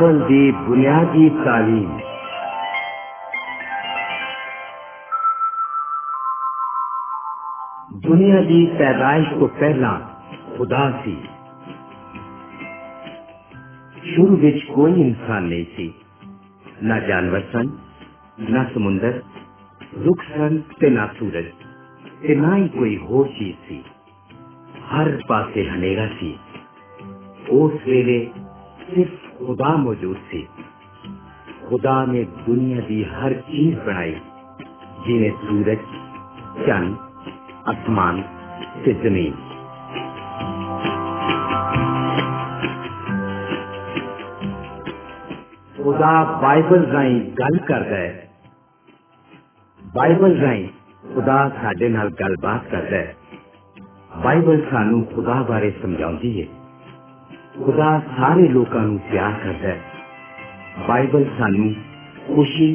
Bible दी बुनियादी तालीम। दुनिया दी पैदाइश तो पहला खुदा सी शुरू विच कोई इंसान नहीं सी ना जानवर सन, ना समुंदर, रुख सन ते ना सूरज, ते ना ही कोई होर चीज़ सी हर पासे हनेरा सी उस वेले सिर्फ़ खुदा मौजूद सी खुदा ने दुनिया की हर चीज़ बनाई, जिन्हें सूरज, चंद, आसमान से ज़मीन। खुदा बाइबल राई गल करता है। बाइबल राई खुदा साडे नाल गलबात करता है। बाइबल सानू खुदा बारे समझाਉਂਦੀ है। खुदा सारे लोगों ਨੂੰ ਪਿਆਰ ਕਰਦਾ ਹੈ ਬਾਈਬਲ ਸਾਨੂੰ ਖੁਸ਼ੀ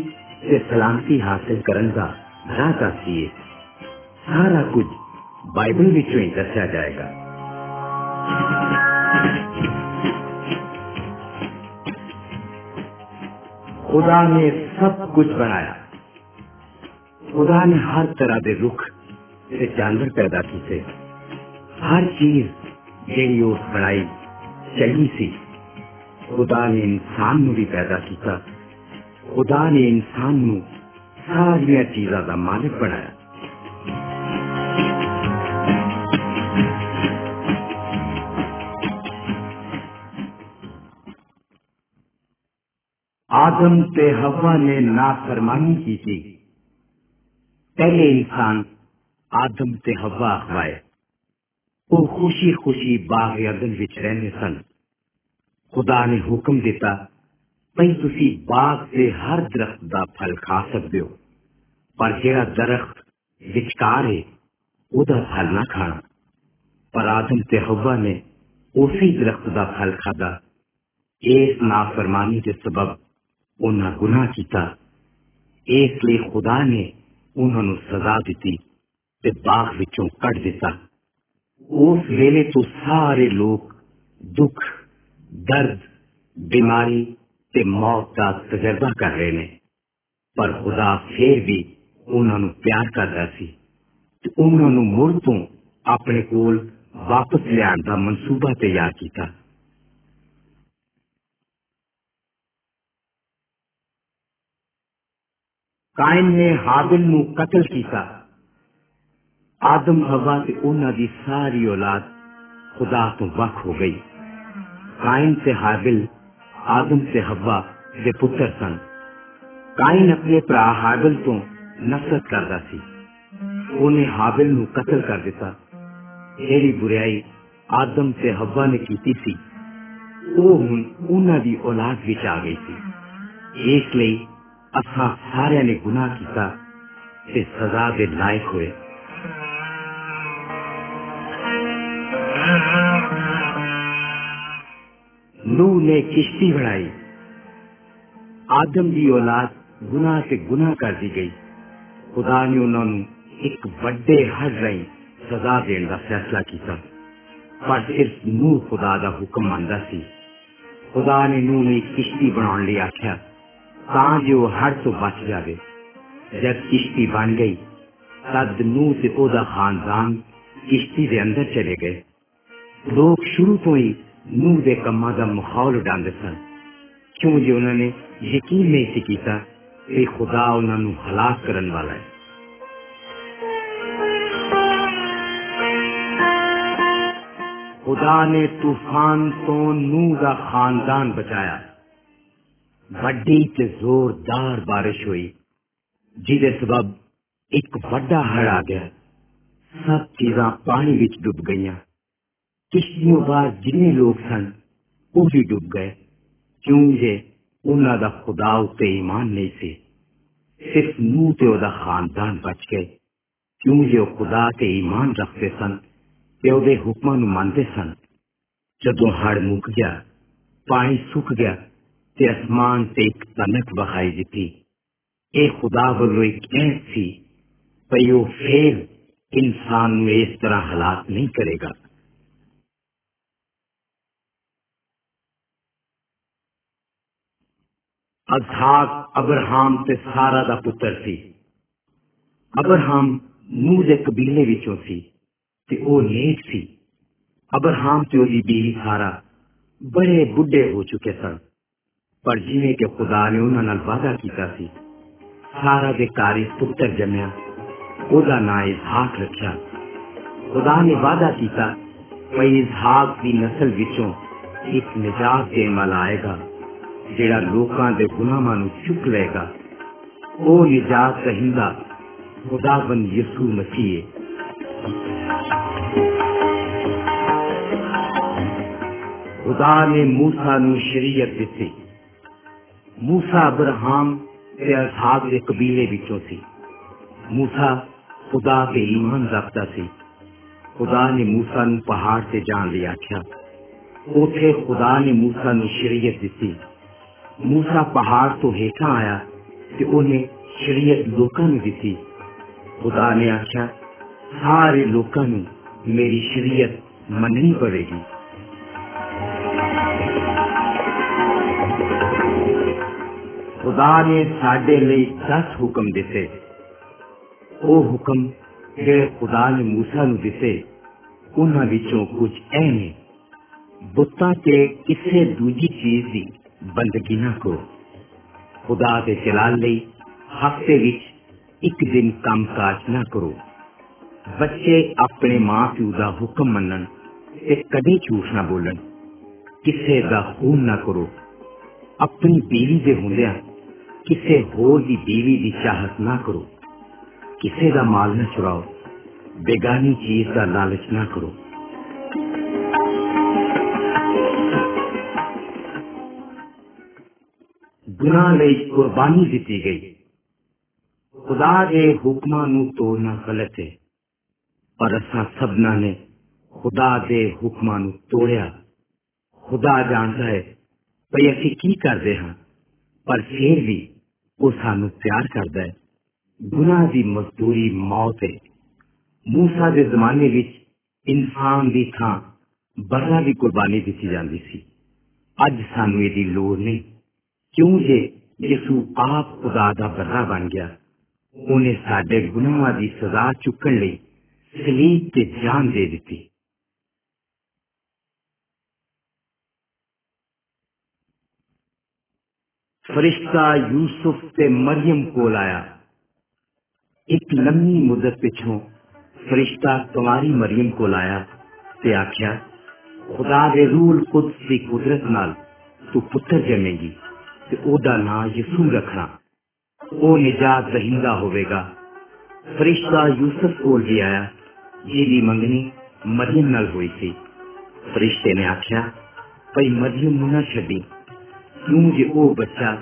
ਤੇ ਸਲਾਮਤੀ ਹਾਸਲ ਕਰਨ ਦਾ ਰਾਹ ਦੱਸਦੀ ਹੈ ਸਾਰਾ ਕੁਝ ਬਾਈਬਲ ਵਿੱਚੋਂ ਹੀ ਦੱਸਿਆ ਜਾਏਗਾ खुदा ने सब कुछ बनाया खुदा ने हर तरह के रुख ते जानवर पैदा किए हर चीज ਜਿਹੜੀ ਉਸ ਬਣਾਈ ਚੰਗੀ ਸੀ ਖੁਦਾ ਨੇ ਇਨਸਾਨ ਨੂੰ ਵੀ ਪੈਦਾ ਕੀਤਾ ਖੁਦਾ ਨੇ ਇਨਸਾਨ ਨੂੰ ਸਾਰੀਆਂ ਚੀਜ਼ਾਂ ਦਾ ਮਾਲਕ ਬਣਾਇਆ आदम ते हवा ने नाफरमानी की थी पहले इंसान आदम ते हवा अखवाए वो खुशी खुशी बाग अदन विच रहने सन खुदा ने हुक्म दिता ਭਈ ਤੁਸੀਂ ਬਾਗ ਦੇ ਹਰ ਦਰਖਤ ਦਾ ਫਲ ਖਾ ਸਕਦੇ ਹੋ ਪਰ ਜਿਹੜਾ ਦਰਖਤ ਵਿਚਕਾਰ ਹੈ ਉਹਦਾ ਫਲ ਨਾ ਖਾਣਾ ਪਰ ਆਦਮ ਤੇ ਹਵਾ ਨੇ ਉਸੇ ਦਰਖਤ ਦਾ ਫਲ ਖਾਦਾ ਇਸ ਨਾਫਰਮਾਨੀ ਦੇ ਸਬਬ ਉਹਨਾਂ ਗੁਨਾਹ ਕੀਤਾ ਇਸ ਲਈ ਖੁਦਾ ਨੇ ਉਹਨਾਂ ਨੂੰ ਸਜ਼ਾ ਦਿੱਤੀ ਤੇ ਬਾਗ ਵਿੱਚੋਂ ਕੱਢ ਦਿੱਤਾ ਉਸ ਵੇਲੇ ਤੋਂ ਸਾਰੇ ਲੋਕ ਦੁੱਖ ਦਰਦ ਬਿਮਾਰੀ ਤੇ ਮੌਤ ਦਾ ਤਜਰਬਾ ਕਰ ਰਹੇ ਨੇ ਪਰ ਖੁਦਾ ਫੇਰ ਵੀ ਉਹਨਾਂ ਨੂੰ ਪਿਆਰ ਕਰਦਾ ਸੀ ਤੇ ਉਹਨਾਂ ਨੂੰ ਮੁੜ ਤੋਂ ਆਪਣੇ ਕੋਲ ਵਾਪਸ ਲਿਆਉਣ ਦਾ ਮਨਸੂਬਾ ਤਿਆਰ ਕੀਤਾ ਕਾਇਨ ਨੇ ਹਾਬਿਲ ਨੂੰ ਕਤਲ ਕੀਤਾ ਆਦਮ ਹਵਾ ਤੇ ਉਹਨਾਂ ਦੀ ਸਾਰੀ ਔਲਾਦ ਖੁਦਾ ਤੋਂ ਵੱਖ ਹੋ ਗਈ ਕਾਇਨ ਤੇ ਹਾਬਿਲ ਆਦਮ ਤੇ ਹਵਾ ਦੇ ਪੁੱਤਰ ਸਨ ਕਾਇਨ ਆਪਣੇ ਭਰਾ ਹਾਬਿਲ ਤੋਂ ਨਫ਼ਰਤ ਕਰਦਾ ਸੀ ਉਹਨੇ ਹਾਬਿਲ ਨੂੰ ਕਤਲ ਕਰ ਦਿੱਤਾ ਜਿਹੜੀ ਬੁਰਾਈ ਆਦਮ ਤੇ ਹਵਾ ਨੇ ਕੀਤੀ ਸੀ ਉਹ ਹੁਣ ਉਹਨਾਂ ਦੀ ਔਲਾਦ ਵਿੱਚ ਆ ਗਈ ਸੀ ਇਸ ਲਈ ਅਸਾਂ ਸਾਰਿਆਂ ਨੇ ਗੁਨਾਹ ਕੀਤਾ ਤੇ ਸਜ਼ਾ ਦੇ ਲਾਇਕ ਹੋਏ ਨੂਹ ਨੇ ਕਿਸ਼ਤੀ ਬਣਾਈ ਆਦਮ ਦੀ ਔਲਾਦ ਗੁਨਾਹ ਤੇ ਗੁਨਾਹ ਕਰਦੀ ਗਈ ਖੁਦਾ ਨੇ ਉਹਨਾਂ ਨੂੰ ਇੱਕ ਵੱਡੇ ਹੱਦ ਰਾਹੀਂ ਸਜ਼ਾ ਦੇਣ ਦਾ ਫੈਸਲਾ ਕੀਤਾ ਪਰ ਸਿਰਫ ਨੂਹ ਖੁਦਾ ਦਾ ਹੁਕਮ ਮੰਨਦਾ ਸੀ ਖੁਦਾ ਨੇ ਨੂਹ ਨੂੰ ਇੱਕ ਕਿਸ਼ਤੀ ਬਣਾਉਣ ਲਈ ਆਖਿਆ ਤਾਂ ਜੋ ਹੜ ਤੋਂ ਬਚ ਜਾਵੇ ਜਦ ਕਿਸ਼ਤੀ ਬਣ ਗਈ ਤਦ ਨੂਹ ਤੇ ਉਹਦਾ ਖਾਨਦਾਨ ਕਿਸ਼ਤੀ ਦੇ ਅੰਦਰ ਚਲੇ ਗਏ ਲੋਕ ਸ਼ੁਰੂ ਤੋਂ ਹੀ ਨੂਹ ਦੇ ਕੰਮਾਂ ਦਾ ਮਾਹੌਲ ਉਡਾਉਂਦੇ ਸਨ ਕਿਉਂ ਜੇ ਉਹਨਾਂ ਨੇ ਯਕੀਨ ਨਹੀਂ ਸੀ ਕੀਤਾ ਕਿ ਖੁਦਾ ਉਹਨਾਂ ਨੂੰ ਹਲਾਕ ਕਰਨ ਵਾਲਾ ਹੈ ਖੁਦਾ ਨੇ ਤੂਫਾਨ ਤੋਂ ਨੂਹ ਦਾ ਖਾਨਦਾਨ ਬਚਾਇਆ ਵੱਡੀ ਤੇ ਜ਼ੋਰਦਾਰ ਬਾਰਿਸ਼ ਹੋਈ ਜਿਹਦੇ ਸਬਬ ਇੱਕ ਵੱਡਾ ਹੜ ਆ ਗਿਆ ਸਭ ਚੀਜ਼ਾਂ ਪਾਣੀ ਵਿੱਚ ਡੁੱਬ ਗਈਆਂ ਕਿਸ਼ਤੀਆਂ ਬਾਹਰ ਜਿੰਨੇ ਲੋਕ ਸਨ ਉਹ ਵੀ ਡੁੱਬ ਗਏ ਕਿਉਂਕਿ ਉਹਨਾਂ ਦਾ ਖੁਦਾ ਉੱਤੇ ਈਮਾਨ ਨਹੀਂ ਸੀ ਸਿਰਫ ਨੂਹ ਤੇ ਉਹਦਾ ਖਾਨਦਾਨ ਬਚ ਗਏ ਕਿਉਂਕਿ ਉਹ ਖੁਦਾ ਤੇ ਈਮਾਨ ਰੱਖਦੇ ਸਨ ਤੇ ਉਹਦੇ ਹੁਕਮਾਂ ਨੂੰ ਮੰਨਦੇ ਸਨ ਜਦੋਂ ਹੜ ਮੁੱਕ ਗਿਆ ਪਾਣੀ ਸੁੱਕ ਗਿਆ ਤੇ ਅਸਮਾਨ ਤੇ ਇੱਕ ਤਨਕ ਵਖਾਈ ਦਿੱਤੀ ਇਹ ਖੁਦਾ ਵੱਲੋਂ ਇੱਕ ਕਹਿ ਸੀ ਭਈ ਉਹ ਫੇਰ ਇਨਸਾਨ ਨੂੰ ਇਸ ਤਰ੍ਹਾਂ ਹਲਾਕ ਨਹੀਂ ਕਰੇਗਾ ਅਜ਼ਹਾਕ ਅਬਰਹਾਮ ਤੇ ਸਾਰਾ ਦਾ ਪੁੱਤਰ ਸੀ ਅਬਰਹਾਮ ਨੂਹ ਦੇ ਕਬੀਲੇ ਵਿੱਚੋਂ ਸੀ ਤੇ ਉਹ ਨੇਕ ਸੀ ਅਬਰਹਾਮ ਤੇ ਉਹਦੀ ਬੀਵੀ ਸਾਰਾ ਬੜੇ ਬੁੱਢੇ ਹੋ ਚੁੱਕੇ ਸਨ ਪਰ ਜਿਵੇਂ ਕਿ ਖੁਦਾ ਨੇ ਉਹਨਾਂ ਨਾਲ ਵਾਅਦਾ ਕੀਤਾ ਸੀ ਸਾਰਾ ਦੇ ਘਰ ਇੱਕ ਪੁੱਤਰ ਜੰਮਿਆ ਉਹਦਾ ਨਾਂ ਇਸਹਾਕ ਰੱਖਿਆ ਖੁਦਾ ਨੇ ਵਾਅਦਾ ਕੀਤਾ ਕਿ ਇਸਹਾਕ ਦੀ ਨਸਲ ਵਿੱਚੋਂ ਇੱਕ ਨਿਜਾਤ ਦੇਣ ਵਾਲਾ ਆਏਗਾ ਜਿਹੜਾ ਲੋਕਾਂ ਦੇ ਗੁਨਾਹਾਂ ਨੂੰ ਚੁੱਕ ਲਏਗਾ ਉਹ ਨਿਜਾਤ ਕਹਿੰਦਾ ਖੁਦਾਵੰਦ ਯਿਸੂ ਮਸੀਹ ਹੈ ਖੁਦਾ ਨੇ ਮੂਸਾ ਨੂੰ ਸ਼ਰੀਅਤ ਦਿੱਤੀ ਮੂਸਾ ਅਬਰਹਾਮ ਤੇ ਅਸਹਾਬ ਦੇ ਕਬੀਲੇ ਵਿੱਚੋਂ ਸੀ ਮੂਸਾ ਖੁਦਾ ਤੇ ਈਮਾਨ ਰੱਖਦਾ ਸੀ ਖੁਦਾ ਨੇ ਮੂਸਾ ਨੂੰ ਪਹਾੜ ਤੇ ਜਾਣ ਲਈ ਆਖਿਆ ਉਥੇ ਖੁਦਾ ਨੇ ਮੂਸਾ ਨੂੰ ਸ਼ਰੀਅਤ ਦਿੱਤੀ ਮੂਸਾ ਪਹਾੜ ਤੋਂ ਹੇਠਾਂ ਆਇਆ ਤੇ ਉਹਨੇ ਸ਼ਰੀਅਤ ਲੋਕਾਂ ਨੂੰ ਦਿੱਤੀ ਖੁਦਾ ਨੇ ਆਖਿਆ ਸਾਰੇ ਲੋਕਾਂ ਨੂੰ ਮੇਰੀ ਸ਼ਰੀਅਤ ਮੰਨਣੀ ਪਵੇਗੀ ਖੁਦਾ ਨੇ ਸਾਡੇ ਲਈ 10 ਹੁਕਮ ਦਿੱਤੇ ਉਹ ਹੁਕਮ ਜਿਹੜੇ ਖੁਦਾ ਨੇ ਮੂਸਾ ਨੂੰ ਦਿੱਤੇ ਉਹਨਾਂ ਵਿੱਚੋਂ ਕੁਝ ਇਹ ਨੇ ਬੁੱਤਾਂ ਤੇ ਕਿਸੇ ਦੂਜੀ ਚੀਜ਼ ਦੀ ਬੰਦਗੀ ਨਾ ਕਰੋ ਖੁਦਾ ਦੇ ਜਲਾਲ ਲਈ ਹਫ਼ਤੇ ਵਿੱਚ ਇੱਕ ਦਿਨ ਕੰਮ ਨਾ ਕਰੋ। ਬੱਚੇ ਆਪਣੇ ਮਾਂ ਦਾ ਹੁਕਮ ਮੰਨਣ ਤੇ ਕਦੇ ਝੂਠ ਨਾ ਬੋਲਣ। ਕਿਸੇ ਦਾ ਖੂਨ ਨਾ ਕਰੋ। ਆਪਣੀ ਬੀਵੀ ਦੇ ਹੁੰਦਿਆਂ ਕਿਸੇ ਹੋਰ ਦੀ ਬੀਵੀ ਦੀ ਚਾਹਤ ਨਾ ਕਰੋ। ਕਿਸੇ ਦਾ ਮਾਲ ਨਾ ਚੁਰਾਓ। ਬੇਗਾਨੀ ਚੀਜ਼ ਦਾ ਲਾਲਚ ਨਾ ਕਰੋ। ਗੁਨਾਹ ਲਈ ਕੁਰਬਾਨੀ ਦਿੱਤੀ ਗਈ ਖੁਦਾ ਦੇ ਹੁਕਮਾਂ ਨੂੰ ਤੋੜਨਾ ਗਲਤ ਹੈ ਪਰ ਅਸਾਂ ਸਭਨਾਂ ਨੇ ਖੁਦਾ ਦੇ ਹੁਕਮਾਂ ਨੂੰ ਤੋੜਿਆ ਖੁਦਾ ਜਾਣਦਾ ਹੈ ਕਿ ਅਸੀਂ ਕੀ ਕਰਦੇ ਹਾਂ ਪਰ ਫਿਰ ਵੀ ਉਹ ਸਾਨੂੰ ਪਿਆਰ ਕਰਦਾ ਹੈ ਗੁਨਾਹ ਦੀ ਮਜ਼ਦੂਰੀ ਮੌਤ ਹੈ ਮੂਸਾ ਦੇ ਜ਼ਮਾਨੇ ਵਿੱਚ ਇਨਸਾਨ ਦੀ ਥਾਂ ਬਰਰਾ ਦੀ ਕੁਰਬਾਨੀ ਦਿੱਤੀ ਜਾਂਦੀ ਸੀ ਅੱਜ ਸਾਨੂੰ ਇਹਦੀ ਲੋੜ ਨਹੀਂ ਕਿਉਂ ਜੇ ਯਿਸੂ ਆਪ ਖੁਦਾ ਦਾ ਬਰਰਾ ਬਣ ਗਿਆ ਉਹਨੇ ਸਾਡੇ ਗੁਨਾਹਾਂ ਦੀ ਸਜ਼ਾ ਚੁੱਕਣ ਲਈ ਸਲੀਬ ਤੇ ਜਾਨ ਦੇ ਦਿੱਤੀ ਫਰਿਸ਼ਤਾ ਯੂਸੁਫ ਤੇ ਮਰੀਮ ਕੋਲ ਆਇਆ ਇੱਕ ਲੰਮੀ ਮੁੱਦਤ ਪਿਛੋਂ ਫਰਿਸ਼ਤਾ ਕੁਮਾਰੀ ਮਰੀਮ ਕੋਲ ਆਇਆ ਤੇ ਆਖਿਆ ਖੁਦਾ ਦੇ ਰੂਲ ਕੁਦਸ ਦੀ ਕੁਦਰਤ ਨਾਲ ਤੂੰ ਪੁੱਤਰ ਜੰਮੇਗੀ ਤੇ ਉਹਦਾ ਨਾਂ ਯਿਸੂ ਰੱਖਣਾ ਉਹ ਨਿਜਾਤ ਦਹਿੰਦਾ ਹੋਵੇਗਾ ਫਰਿਸ਼ਤਾ ਯੂਸਫ ਕੋਲ ਵੀ ਆਇਆ ਜਿਹਦੀ ਮੰਗਣੀ ਮਰੀਮ ਨਾਲ ਹੋਈ ਸੀ ਫਰਿਸ਼ਤੇ ਨੇ ਆਖਿਆ ਭਈ ਮਰੀਮ ਨੂੰ ਨਾ ਛੱਡੀ ਕਿਉਂ ਜੇ ਉਹ ਬੱਚਾ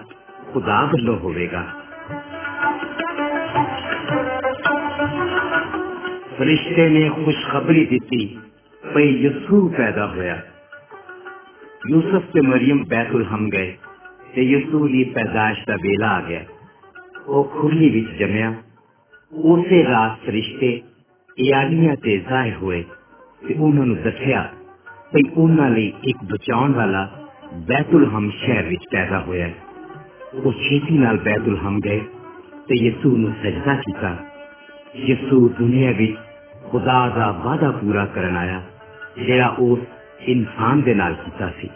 ਖੁਦਾ ਵੱਲੋਂ ਹੋਵੇਗਾ ਫਰਿਸ਼ਤੇ ਨੇ ਖੁਸ਼ਖਬਰੀ ਦਿੱਤੀ ਭਈ ਯਸੂ ਪੈਦਾ ਹੋਇਆ ਯੂਸਫ ਤੇ ਮਰੀਮ ਬੈਤੁਲ ਹਮ ਗਏ ਤੇ ਯਸੂ ਦੀ ਪੈਦਾਇਸ਼ ਦਾ ਵੇਲਾ ਆ ਗਿਆ ਉਹ ਖੁਰਲੀ ਵਿੱਚ ਜੰਮਿਆ ਉਸੇ ਰਾਤ ਫਰਿਸ਼ਤੇ ਇਆਲੀਆਂ ਤੇ ਜ਼ਾਹਿਰ ਹੋਏ ਤੇ ਉਹਨਾਂ ਨੂੰ ਦੱਸਿਆ ਕਿ ਉਹਨਾਂ ਲਈ ਇੱਕ ਬਚਾਉਣ ਵਾਲਾ ਬੈਤੁਲ ਹਮ ਸ਼ਹਿਰ ਵਿੱਚ ਪੈਦਾ ਹੋਇਆ ਉਹ ਛੇਤੀ ਨਾਲ ਬੈਤੁਲ ਹਮ ਗਏ ਤੇ ਯਿਸੂ ਨੂੰ ਸਜਦਾ ਕੀਤਾ ਯਿਸੂ ਦੁਨੀਆ ਵਿੱਚ ਖੁਦਾ ਦਾ ਵਾਅਦਾ ਪੂਰਾ ਕਰਨ ਆਇਆ ਜਿਹੜਾ ਉਸ ਇਨਸਾਨ ਦੇ ਨਾਲ ਕੀਤਾ ਸੀ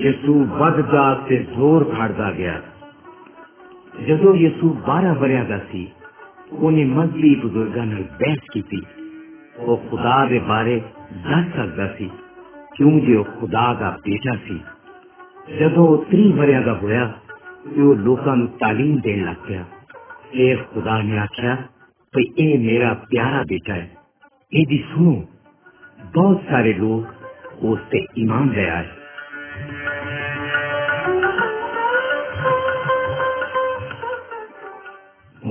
ਯਿਸੂ ਵੱਧਦਾ ਤੇ ਜ਼ੋਰ ਫੜਦਾ ਗਿਆ ਜਦੋਂ ਯਿਸੂ 12 ਵਰਿਆਂ ਦਾ ਸੀ ਉਹਨੇ ਮਜ਼ਲੀ ਬਜ਼ੁਰਗਾਂ ਨਾਲ ਬਹਿਸ ਕੀਤੀ ਉਹ ਖੁਦਾ ਦੇ ਬਾਰੇ ਦੱਸ ਸਕਦਾ ਸੀ ਕਿਉਂ ਜੇ ਉਹ ਖੁਦਾ ਦਾ ਬੇਟਾ ਸੀ ਜਦੋਂ ਉਹ 30 ਵਰਿਆਂ ਦਾ ਹੋਇਆ ਤੇ ਉਹ ਲੋਕਾਂ ਨੂੰ ਤਾਲੀਮ ਦੇਣ ਲੱਗ ਪਿਆ ਫਿਰ ਖੁਦਾ ਨੇ ਆਖਿਆ ਕਿ ਇਹ ਮੇਰਾ ਪਿਆਰਾ ਬੇਟਾ ਹੈ ਇਹਦੀ ਸੁਣੋ ਬਹੁਤ ਸਾਰੇ ਲੋਕ ਉਸ ਤੇ ਈਮਾਨ ਲੈ ਆਏ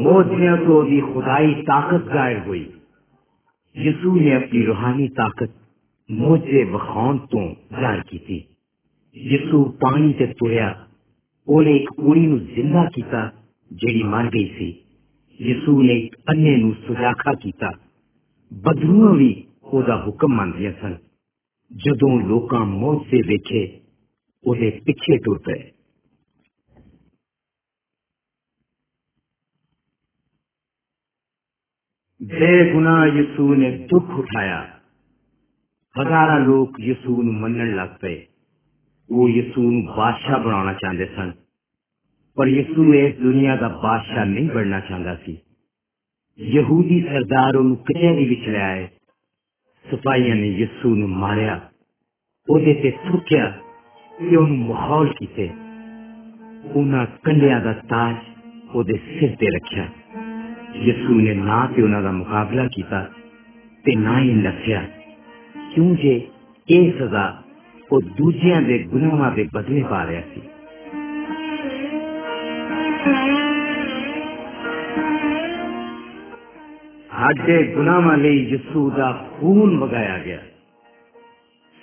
मोतियों को भी खुदाई ताकत गायब हुई। यीशु ने अपनी रूहानी ताकत मोजे बखान तो ज़ाहिर की थी। यीशु पानी से तुरया और एक कुड़ी नु ज़िंदा किया जेडी मर गई थी। यीशु ने एक अन्य नु सुराखा किया बदरूआ भी ओदा हुक्म मान दिया सन। जदों लोका मोज से देखे ओदे पीछे टूट पे। बेगुनाह यसू ने दुख उठाया ਹਜ਼ਾਰਾਂ ਲੋਕ ਯਿਸੂ ਨੂੰ ਮੰਨਣ ਲੱਗ ਪਏ ਉਹ ਯਿਸੂ ਨੂੰ ਬਾਦਸ਼ਾਹ ਬਣਾਉਣਾ ਚਾਹੁੰਦੇ ਸਨ ਪਰ ਯਿਸੂ ਇਸ ਦੁਨੀਆ ਦਾ ਬਾਦਸ਼ਾਹ ਨਹੀਂ ਬਣਨਾ ਚਾਹੁੰਦਾ ਸੀ ਯਹੂਦੀ ਸਰਦਾਰ ਉਹਨੂੰ ਕਚਹਿਰੀ ਵਿੱਚ ਲੈ ਆਏ ਸਿਪਾਹੀਆਂ ਨੇ ਯਿਸੂ ਨੂੰ ਮਾਰਿਆ ਉਹਦੇ ਤੇ ਥੁੱਕਿਆ ਤੇ ਉਹਨੂੰ ਮਾਹੌਲ ਕੀਤੇ ਉਹਨਾਂ ਕੰਡਿਆਂ ਦਾ ਤਾਜ ਉਹਦੇ ਸਿਰ ਤੇ ਰੱਖਿਆ ਯਿਸੂ ਨੇ ਨਾ ਤੇ ਉਹਨਾਂ ਦਾ ਮੁਕਾਬਲਾ ਕੀਤਾ ਤੇ ਨਾ ਹੀ ਨੱਸਿਆ ਕਿਉਂ ਜੇ ਇਹ ਸਜ਼ਾ ਉਹ ਦੂਜਿਆਂ ਦੇ ਗੁਨਾਹਾਂ ਦੇ ਬਦਲੇ ਪਾ ਰਿਹਾ ਸੀ ਸਾਡੇ ਗੁਨਾਹਾਂ ਲਈ ਯਿਸੂ ਦਾ ਖੂਨ ਵਗਾਇਆ ਗਿਆ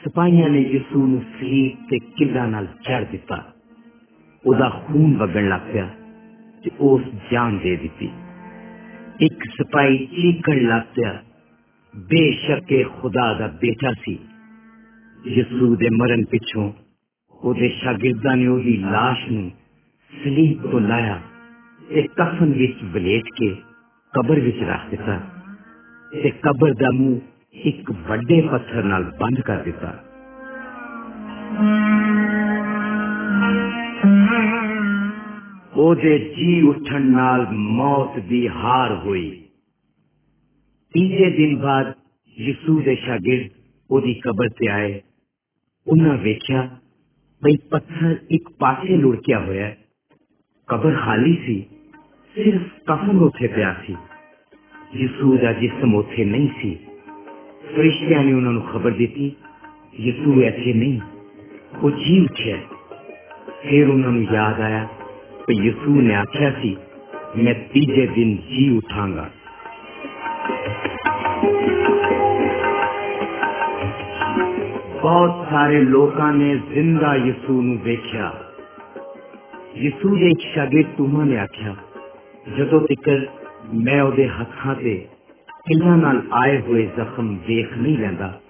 ਸਿਪਾਹੀਆਂ ਨੇ ਯਿਸੂ ਨੂੰ ਸਲੀਬ ਤੇ ਕਿੱਲਾਂ ਨਾਲ ਚੜ ਦਿੱਤਾ ਉਹਦਾ ਖੂਨ ਵਗਣ ਲੱਗ ਪਿਆ ਤੇ ਉਸ ਜਾਨ ਦੇ ਦਿੱਤੀ ਇੱਕ ਸਿਪਾਹੀ ਚੀਕਣ ਲੱਗ ਪਿਆ ਬੇਸ਼ੱਕ ਇਹ ਖੁਦਾ ਦਾ ਬੇਟਾ ਸੀ ਯਿਸੂ ਦੇ ਮਰਨ ਪਿੱਛੋਂ ਉਹਦੇ ਸ਼ਾਗਿਰਦਾਂ ਨੇ ਉਹਦੀ ਲਾਸ਼ ਨੂੰ ਸਲੀਬ ਤੋਂ ਲਾਇਆ ਤੇ ਕਫਨ ਵਿੱਚ ਬਲੇਟ ਕੇ ਕਬਰ ਵਿੱਚ ਰੱਖ ਦਿੱਤਾ ਤੇ ਕਬਰ ਦਾ ਮੂੰਹ ਇੱਕ ਵੱਡੇ ਪੱਥਰ ਨਾਲ ਬੰਦ ਕਰ ਦਿੱਤਾ ਉਹਦੇ ਜੀ ਉੱਠਣ ਨਾਲ ਮੌਤ ਦੀ ਹਾਰ ਹੋਈ ਤੀਜੇ ਦਿਨ ਬਾਅਦ ਯਿਸੂ ਦੇ ਸ਼ਾਗਿਰਦ ਉਹਦੀ ਕਬਰ ਤੇ ਆਏ ਉਹਨਾਂ ਵੇਖਿਆ ਬਈ ਪੱਥਰ ਇੱਕ ਪਾਸੇ ਲੁੜਕਿਆ ਹੋਇਆ ਹੈ ਕਬਰ ਖਾਲੀ ਸੀ ਸਿਰਫ ਕਫਨ ਉੱਥੇ ਪਿਆ ਸੀ ਯਿਸੂ ਦਾ ਜਿਸਮ ਉੱਥੇ ਨਹੀਂ ਸੀ ਫਰਿਸ਼ਤਿਆਂ ਨੇ ਉਹਨਾਂ ਨੂੰ ਖਬਰ ਦਿੱਤੀ ਯਿਸੂ ਇੱਥੇ ਨਹੀਂ ਉਹ ਜੀ ਉੱਠਿਆ ਫਿਰ ਉਹਨਾਂ ਨੂੰ ਯਾਦ ਆਇਆ ਕਿ ਯਿਸੂ ਨੇ ਆਖਿਆ ਸੀ ਮੈਂ ਤੀਜੇ ਦਿਨ ਜੀ ਉਠਾਂਗਾ ਬਹੁਤ ਸਾਰੇ ਲੋਕਾਂ ਨੇ ਜ਼ਿੰਦਾ ਯਿਸੂ ਨੂੰ ਵੇਖਿਆ ਯਿਸੂ ਦੇ ਇੱਕ ਸ਼ਾਗਿਰਦ ਤੁਮਾਂ ਨੇ ਆਖਿਆ ਜਦੋਂ ਤੱਕ ਮੈਂ ਉਹਦੇ ਹੱਥਾਂ ਤੇ ਕਿੱਲਾਂ ਨਾਲ ਆਏ ਹੋਏ ਜ਼ਖਮ ਦੇਖ ਨਹੀਂ ਲੈਂਦਾ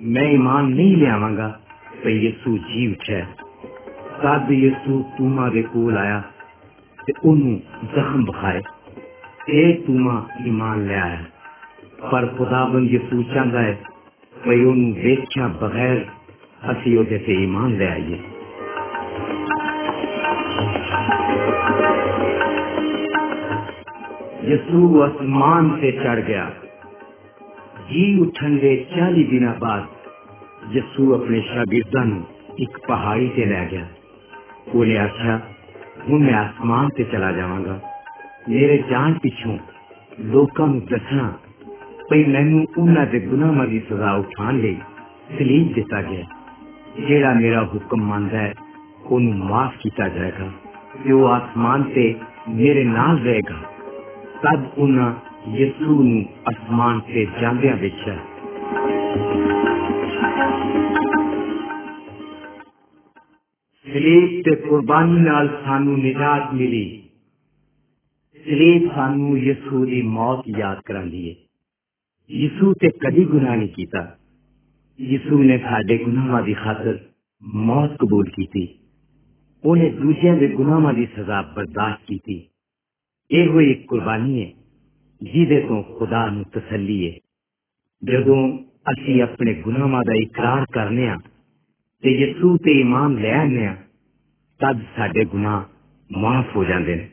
ਮੈਂ ਇਮਾਨ ਨਹੀਂ ਲਿਆਵਾਂਗਾ ਕਿ ਯਿਸੂ ਜੀ ਉੱਠਿਆ ਤਦ ਯਿਸੂ ਤੁਮਾਂ ਦੇ ਕੋਲ ਆਇਆ ਤੇ ਉਹਨੂੰ ਜ਼ਖਮ ਵਿਖਾਏ ਇਹ ਤੁਮਾਂ ਇਮਾਨ ਲੈ ਆਇਆ ਪਰ ਖੁਦਾਬੰਦ ਯਿਸੂ ਚਾਹੁੰਦਾ ਹੈ ਕਿ ਉਹਨੂੰ ਵੇਖਿਆ ਬਗੈਰ ਅਸੀਂ ਉਹਦੇ ਤੇ ਇਮਾਨ ਲੈ ਆਈਏ ਯਿਸੂ ਅਸਮਾਨ ਤੇ ਚੜ ਗਿਆ ਜੀ ਉੱਠਣ ਦੇ 40 ਦਿਨਾਂ ਬਾਅਦ ਯਿਸੂ ਆਪਣੇ ਸ਼ਾਗਿਰਦਾਂ ਨੂੰ ਇੱਕ ਪਹਾੜੀ ਤੇ ਲੈ ਗਿਆ ਉਹਨੇ ਆਖਿਆ ਹੁਣ ਮੈਂ ਆਸਮਾਨ ਤੇ ਚਲਾ ਜਾਵਾਂਗਾ ਮੇਰੇ ਜਾਣ ਪਿੱਛੋਂ ਲੋਕਾਂ ਨੂੰ ਦੱਸਣਾ ਭਈ ਮੈਨੂੰ ਉਹਨਾਂ ਦੇ ਗੁਨਾਹਾਂ ਦੀ ਸਜ਼ਾ ਉਠਾਉਣ ਲਈ ਸਲੀਬ ਦਿੱਤਾ ਗਿਆ ਜਿਹੜਾ ਮੇਰਾ ਹੁਕਮ ਮੰਨਦਾ ਹੈ ਉਹਨੂੰ ਮਾਫ ਕੀਤਾ ਜਾਏਗਾ ਤੇ ਉਹ ਆਸਮਾਨ ਤੇ ਮੇਰੇ ਨਾਲ ਰਹੇਗਾ ਤਦ ਉਹਨਾਂ ਯਿਸੂ ਨੂੰ ਅਸਮਾਨ ਤੇ ਜਾਂਦਿਆਂ ਵੇਖਿਆ ਸਲੀਬ ਤੇ ਕੁਰਬਾਨੀ ਨਾਲ ਸਾਨੂੰ ਨਿਜਾਤ ਮਿਲੀ ਸਲੀਬ ਸਾਨੂੰ ਯਿਸੂ ਦੀ ਮੌਤ ਯਾਦ ਕਰਾਂਦੀ ਹੈ ਯਿਸੂ ਤੇ ਕਦੀ ਗੁਨਾਹ ਨਹੀਂ ਕੀਤਾ ਯਿਸੂ ਨੇ ਸਾਡੇ ਗੁਨਾਹਾਂ ਦੀ ਖਾਤਰ ਮੌਤ ਕਬੂਲ ਕੀਤੀ ਉਹਨੇ ਦੂਜਿਆਂ ਦੇ ਗੁਨਾਹਾਂ ਦੀ ਸਜ਼ਾ ਬਰਦਾਸ਼ਤ ਕੀਤੀ ਇਹ ਹੋਈ ਇੱਕ ਕੁਰਬਾਨੀ ਹੈ ਜਿਹਦੇ ਤੋਂ ਖੁਦਾ ਨੂੰ ਤਸੱਲੀ ਹੈ ਜਦੋਂ ਅਸੀਂ ਆਪਣੇ ਗੁਨਾਹਾਂ ਦਾ ਇਕਰਾਰ ਕਰਨੇ ਆ ਤੇ ਯਿਸੂ ਤੇ ਈਮਾਨ ਲੈ ਆਨੇ ਆ ਤਦ ਸਾਡੇ ਗੁਨਾਹ ਮਾਫ ਹੋ ਜਾਂਦੇ ਨੇ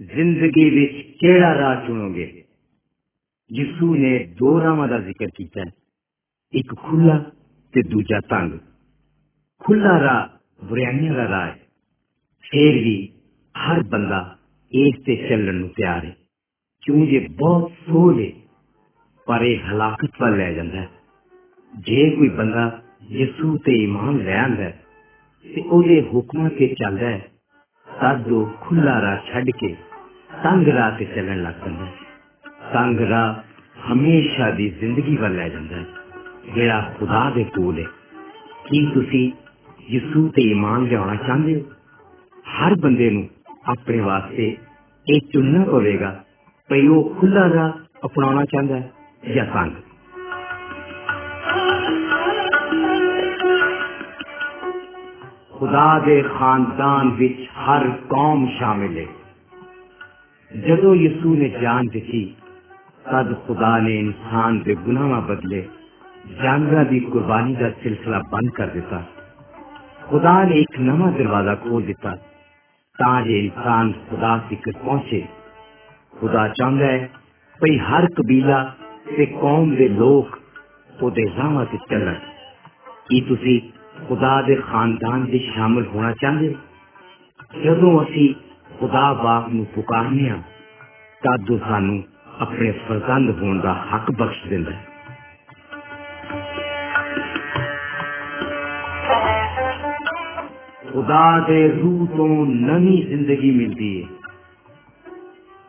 ਜ਼ਿੰਦਗੀ ਵਿੱਚ ਕਿਹੜਾ ਰਾਹ ਚੁਣੋਗੇ ਯਿਸੂ ਨੇ ਦੋ ਰਾਹਾਂ ਦਾ ਜ਼ਿਕਰ ਕੀਤਾ ਹੈ ਇੱਕ ਖੁੱਲਾ ਤੇ ਦੂਜਾ ਤੰਗ ਖੁੱਲਾ ਰਾਹ ਬੁਰਾਈਆਂ ਦਾ ਰਾਹ ਹੈ ਫੇਰ ਵੀ ਹਰ ਬੰਦਾ ਇਸ ਤੇ ਚੱਲਣ ਨੂੰ ਤਿਆਰ ਹੈ ਕਿਉਂ ਜੇ ਬਹੁਤ ਸੋਲ ਹੈ ਪਰ ਇਹ ਹਲਾਕਤ ਵੱਲ ਲੈ ਜਾਂਦਾ ਹੈ ਜੇ ਕੋਈ ਬੰਦਾ ਯਿਸੂ ਤੇ ਈਮਾਨ ਲੈ ਹੈ ਤੇ ਉਹਦੇ ਹੁਕਮਾਂ ਤੇ ਚੱਲਦਾ ਹੈ। ਤਦ ਉਹ ਖੁੱਲਾ ਰਾਹ ਛੱਡ ਕੇ ਤੰਗ ਰਾਹ ਤੇ ਚੱਲਣ ਲੱਗ ਪੈਂਦਾ ਹੈ। ਤੰਗ ਰਾਹ ਹਮੇਸ਼ਾ ਦੀ ਜ਼ਿੰਦਗੀ ਵੱਲ ਲੈ ਜਾਂਦਾ ਹੈ, ਜਿਹੜਾ ਖੁਦਾ ਦੇ ਕੋਲ ਹੈ। ਕੀ ਤੁਸੀਂ ਯਿਸੂ ਤੇ ਈਮਾਨ ਲਿਆਉਣਾ ਚਾਹੁੰਦੇ ਹੋ? ਹਰ ਬੰਦੇ ਨੂੰ ਆਪਣੇ ਵਾਸਤੇ ਇਹ ਚੁਣਨਾ ਪਵੇਗਾ, ਭਈ ਉਹ ਖੁੱਲਾ ਰਾਹ ਅਪਣਾਉਣਾ ਚਾਹੁੰਦਾ ਹੈ ਜਾਂ ਸੰਗ ਖੁਦਾ ਦੇ ਖਾਨਦਾਨ ਵਿੱਚ ਹਰ ਕੌਮ ਸ਼ਾਮਿਲ ਹੈ ਜਦੋਂ ਯਿਸੂ ਨੇ ਜਾਨ ਦਿੱਤੀ ਤਦ ਖੁਦਾ ਨੇ ਇਨਸਾਨ ਦੇ ਗੁਨਾਹਾਂ ਬਦਲੇ ਜਾਨਵਰਾਂ ਦੀ ਕੁਰਬਾਨੀ ਦਾ ਸਿਲਸਿਲਾ ਬੰਦ ਕਰ ਦਿੱਤਾ ਖੁਦਾ ਨੇ ਇੱਕ ਨਵਾਂ ਦਰਵਾਜ਼ਾ ਖੋਲ ਦਿੱਤਾ ਤਾਂ ਜੇ ਇਨਸਾਨ ਖੁਦਾ ਤੱਕ ਪਹੁੰਚੇ ਖੁਦਾ ਚਾਹੁੰਦਾ ਹੈ ਭਈ ਹਰ ਕਬੀਲਾ ਤੇ ਕੌਮ ਦੇ ਲੋਕ ਉਹਦੇ ਰਾਹਾਂ ਤੇ ਚੱਲਣ ਕੀ ਤੁਸੀਂ ਖੁਦਾ ਦੇ ਖਾਨਦਾਨ ਵਿੱਚ ਸ਼ਾਮਲ ਹੋਣਾ ਚਾਹੁੰਦੇ ਹੋ ਜਦੋਂ ਅਸੀਂ ਖੁਦਾ ਬਾਪ ਨੂੰ ਪੁਕਾਰਨੇ ਹਾਂ ਤਦ ਉਹ ਸਾਨੂੰ ਆਪਣੇ ਫਰਜ਼ੰਦ ਹੋਣ ਦਾ ਹੱਕ ਬਖਸ਼ ਦਿੰਦਾ ਹੈ ਖੁਦਾ ਦੇ ਰੂਹ ਤੋਂ ਨਵੀਂ ਜ਼ਿੰਦਗੀ ਮਿਲਦੀ ਹੈ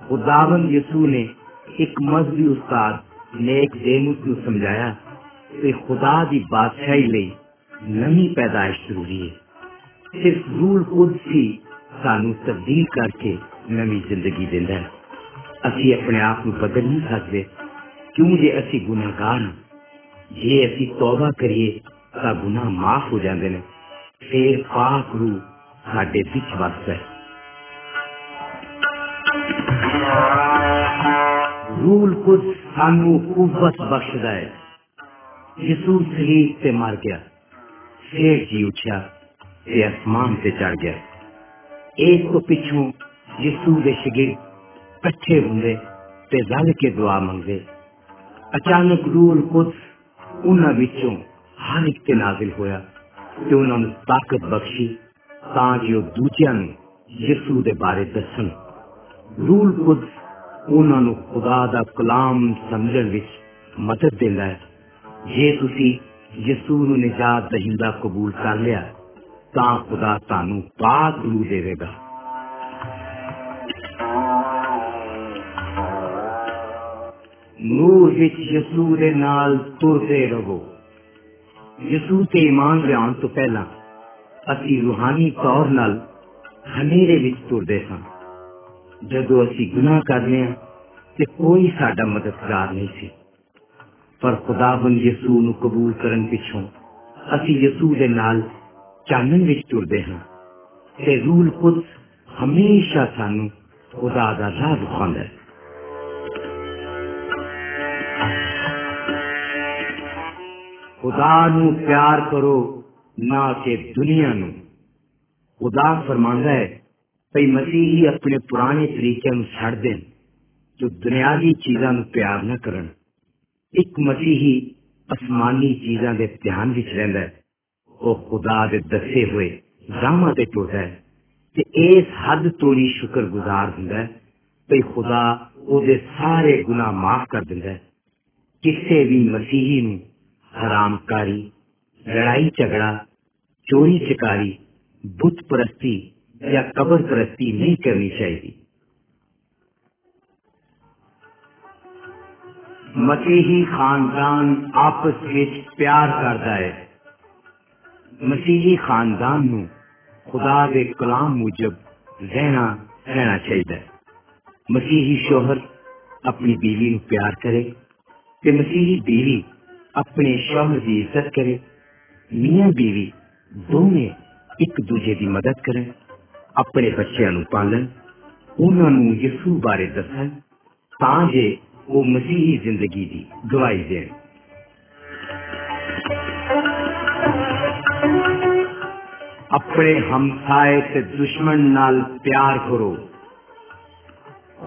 ਖੁਦਾਵੰਦ ਯਿਸੂ ਨੇ ਇੱਕ ਮਜ਼ਹਬੀ ਉਸਤਾਦ ਨੇਕ ਦੇਮੁਸ ਨੂੰ ਸਮਝਾਇਆ ਕਿ ਖੁਦਾ ਦੀ ਬਾਦਸ਼ਾਹੀ ਲਈ ਨਵੀਂ ਪੈਦਾਇਸ਼ ਜ਼ਰੂਰੀ ਹੈ ਸਿਰਫ ਰੂਲ ਕੁਦਸ ਹੀ ਸਾਨੂੰ ਤਬਦੀਲ ਕਰਕੇ ਨਵੀਂ ਜ਼ਿੰਦਗੀ ਦਿੰਦਾ ਹੈ ਅਸੀਂ ਆਪਣੇ ਆਪ ਨੂੰ ਬਦਲ ਨਹੀਂ ਸਕਦੇ ਕਿਉਂ ਜੇ ਅਸੀਂ ਗੁਨਾਹਗਾਰ ਹਾਂ ਜੇ ਅਸੀਂ ਤੌਬਾ ਕਰੀਏ ਤਾਂ ਗੁਨਾਹ ਮਾਫ ਹੋ ਜਾਂਦੇ ਨੇ ਫੇਰ ਪਾਕ ਰੂਹ ਸਾਡੇ ਵਿੱਚ ਵਸਦਾ ਹੈ ਰੂਲ ਕੁਦਸ ਸਾਨੂੰ ਕੁਵਤ ਬਖਸ਼ਦਾ ਹੈ ਯਿਸੂ ਸਲੀਬ ਤੇ ਮਰ ਗਿਆ ਫੇਰ ਜੀ ਉੱਠਿਆ ਤੇ ਅਸਮਾਨ ਤੇ ਚੜ ਗਿਆ ਇਸ ਤੋਂ ਪਿੱਛੋਂ ਯਿਸੂ ਦੇ ਸ਼ਗਿਰਦ ਇਕੱਠੇ ਹੁੰਦੇ ਤੇ ਰਲ ਕੇ ਦੁਆ ਮੰਗਦੇ ਅਚਾਨਕ ਰੂਲ ਕੁਦਸ ਉਹਨਾਂ ਵਿੱਚੋਂ ਹਰ ਇੱਕ ਤੇ ਨਾਜ਼ਿਲ ਹੋਇਆ ਤੇ ਉਹਨਾਂ ਨੂੰ ਤਾਕਤ ਬਖਸ਼ੀ ਤਾਂ ਕਿ ਉਹ ਦੂਜਿਆਂ ਨੂੰ ਯਿਸੂ ਦੇ ਬਾਰੇ ਦੱਸਣ ਰੂਲ ਕੁਦਸ ਉਹਨਾਂ ਨੂੰ ਖੁਦਾ ਦਾ ਕਲਾਮ ਸਮਝਣ ਵਿੱਚ ਮਦਦ ਦਿੰਦਾ ਹੈ ਜੇ ਤੁਸੀਂ ਯਿਸੂ ਨੂੰ ਨਿਜਾਤ ਦਹਿੰਦਾ ਕਬੂਲ ਕਰ ਲਿਆ ਤਾਂ ਖੁਦਾ ਤੁਹਾਨੂੰ ਪਾਕ ਰੂਹ ਦੇਵੇਗਾ ਨੂਰ ਵਿੱਚ ਯਿਸੂ ਦੇ ਨਾਲ ਤੁਰਦੇ ਰਹੋ ਯਿਸੂ ਤੇ ਇਮਾਨ ਲਿਆਉਣ ਤੋਂ ਪਹਿਲਾਂ ਅਸੀਂ ਰੂਹਾਨੀ ਤੌਰ ਨਾਲ ਹਨੇਰੇ ਵਿੱਚ ਤੁਰਦੇ ਸਾਂ ਜਦੋਂ ਅਸੀਂ ਗੁਨਾਹ ਕਰਦੇ ਹਾਂ ਤੇ ਕੋਈ ਸਾਡਾ ਮਦਦਗਾਰ ਨਹੀਂ ਸੀ ਪਰ ਖੁਦਾਵੰਦ ਯਿਸੂ ਨੂੰ ਕਬੂਲ ਕਰਨ ਪਿੱਛੋਂ ਅਸੀਂ ਯਿਸੂ ਦੇ ਨਾਲ ਚਾਨਣ ਵਿੱਚ ਤੁਰਦੇ ਹਾਂ ਤੇ ਰੂਲ ਕੁਦਸ ਹਮੇਸ਼ਾ ਸਾਨੂੰ ਖੁਦਾ ਦਾ ਰਾਹ ਦਿਖਾਉਂਦਾ ਹੈ ਖੁਦਾ ਨੂੰ ਪਿਆਰ ਕਰੋ ਨਾ ਕਿ ਦੁਨੀਆ ਨੂੰ ਖੁਦਾ ਫਰਮਾਂਦਾ ਹੈ ਭਈ ਮਸੀਹੀ ਆਪਣੇ ਪੁਰਾਣੇ ਤਰੀਕਿਆਂ ਨੂੰ ਛੱਡ ਦੇਣ ਜੋ ਦੁਨਿਆਵੀ ਚੀਜ਼ਾਂ ਨੂੰ ਪਿਆਰ ਨਾ ਕਰਨ ਇੱਕ ਮਸੀਹੀ ਅਸਮਾਨੀ ਚੀਜ਼ਾਂ ਦੇ ਧਿਆਨ ਵਿੱਚ ਰਹਿੰਦਾ ਹੈ ਉਹ ਖੁਦਾ ਦੇ ਦੱਸੇ ਹੋਏ ਰਾਹਾਂ ਤੇ ਟੁਰਦਾ ਹੈ ਤੇ ਇਸ ਹੱਦ ਤੋਂ ਹੀ ਸ਼ੁਕਰਗੁਜ਼ਾਰ ਹੁੰਦਾ ਹੈ ਭਈ ਖੁਦਾ ਉਹਦੇ ਸਾਰੇ ਗੁਨਾਹ ਮਾਫ ਕਰ ਦਿੰਦਾ ਹੈ ਕਿਸੇ ਵੀ ਮਸੀਹੀ ਨੂੰ ਹਰਾਮਕਾਰੀ ਲੜਾਈ ਝਗੜਾ ਚੋਰੀ ਚਕਾਰੀ ਬੁੱਤ ਪ੍ਰਸਤੀ ਜਾਂ ਕਬਰ ਪ੍ਰਸਤੀ ਨਹੀਂ ਕਰਨੀ ਚਾਹੀਦੀ ਮਸੀਹੀ ਖਾਨਦਾਨ ਆਪਸ ਵਿੱਚ ਪਿਆਰ ਕਰਦਾ ਹੈ ਮਸੀਹੀ ਖਾਨਦਾਨ ਨੂੰ ਖੁਦਾ ਦੇ ਕਲਾਮ ਮੁਜਬ ਰਹਿਣਾ ਰਹਿਣਾ ਚਾਹੀਦਾ ਹੈ ਮਸੀਹੀ ਸ਼ੋਹਰ ਆਪਣੀ ਬੀਵੀ ਨੂੰ ਪਿਆਰ ਕਰੇ ਤੇ ਮਸੀਹੀ ਬੀਵੀ ਆਪਣੇ ਸ਼ੋਹਰ ਦੀ ਇੱਜ਼ਤ ਕਰੇ ਮੀਆਂ ਬੀਵੀ ਦੋਵੇਂ ਇੱਕ ਦੂਜੇ ਦੀ ਮਦਦ ਕਰਨ ਆਪਣੇ ਬੱਚਿਆਂ ਨੂੰ ਪਾਲਣ ਉਹਨਾਂ ਨੂੰ ਯਿਸੂ ਬਾਰੇ ਦੱਸਣ ਤਾਂ ਜੇ ਉਹ ਮਸੀਹੀ ਜ਼ਿੰਦਗੀ ਦੀ ਗਵਾਹੀ ਦੇਣ ਆਪਣੇ ਹਮਸਾਏ ਤੇ ਦੁਸ਼ਮਣ ਨਾਲ ਪਿਆਰ ਕਰੋ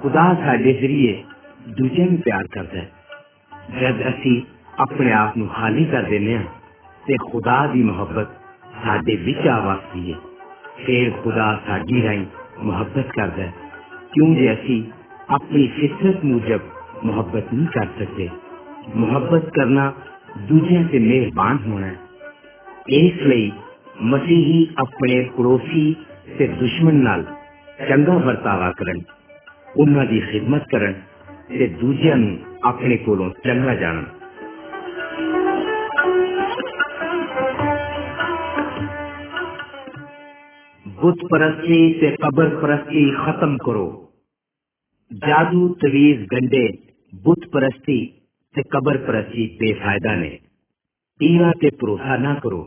ਖੁਦਾ ਸਾਡੇ ਜ਼ਰੀਏ ਦੂਜਿਆਂ ਨੂੰ ਪਿਆਰ ਕਰਦਾ ਹੈ ਜਦ ਅਸੀਂ ਆਪਣੇ ਆਪ ਨੂੰ ਖਾਲੀ ਕਰ ਦਿੰਦੇ ਹਾਂ ਤੇ ਖੁਦਾ ਦੀ ਮੁਹੱਬਤ ਸਾਡੇ ਵਿੱਚ ਆ ਵਸਦੀ ਹੈ ਫਿਰ ਖੁਦਾ ਸਾਡੀ ਰਾਹੀਂ ਮੁਹੱਬਤ ਕਰਦਾ ਹੈ ਕਿਉਂ ਜੇ ਅਸੀਂ ਆਪਣੀ ਫਿਤਰਤ ਮੁਜਬ ਮੁਹੱਬਤ ਨਹੀਂ ਕਰ ਸਕਦੇ ਮੁਹੱਬਤ ਕਰਨਾ ਦੂਜਿਆਂ ਤੇ ਮਿਹਰਬਾਨ ਹੋਣਾ ਹੈ ਇਸ ਲਈ ਮਸੀਹੀ ਆਪਣੇ ਪੜੋਸੀ ਤੇ ਦੁਸ਼ਮਣ ਨਾਲ ਚੰਗਾ ਵਰਤਾਵਾ ਕਰਨ ਉਹਨਾਂ ਦੀ ਖਿਦਮਤ ਕਰਨ ਤੇ ਦੂਜਿਆਂ ਨੂੰ ਆਪਣੇ ਕੋਲੋਂ ਚੰਗਾ ਜਾਣਨ बुत परस्ती से कब्र परस्ती खत्म करो जादू तवीज गंडे बुत परस्ती ਤੇ ਕਬਰ ਪ੍ਰਤੀ ਬੇਫਾਇਦਾ ਨੇ ਪੀਰਾਂ ਤੇ ਭਰੋਸਾ ਨਾ ਕਰੋ